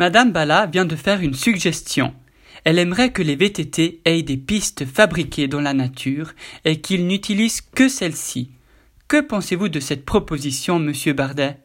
Madame Bala vient de faire une suggestion. Elle aimerait que les VTT aient des pistes fabriquées dans la nature et qu'ils n'utilisent que celles-ci. Que pensez-vous de cette proposition, monsieur Bardet?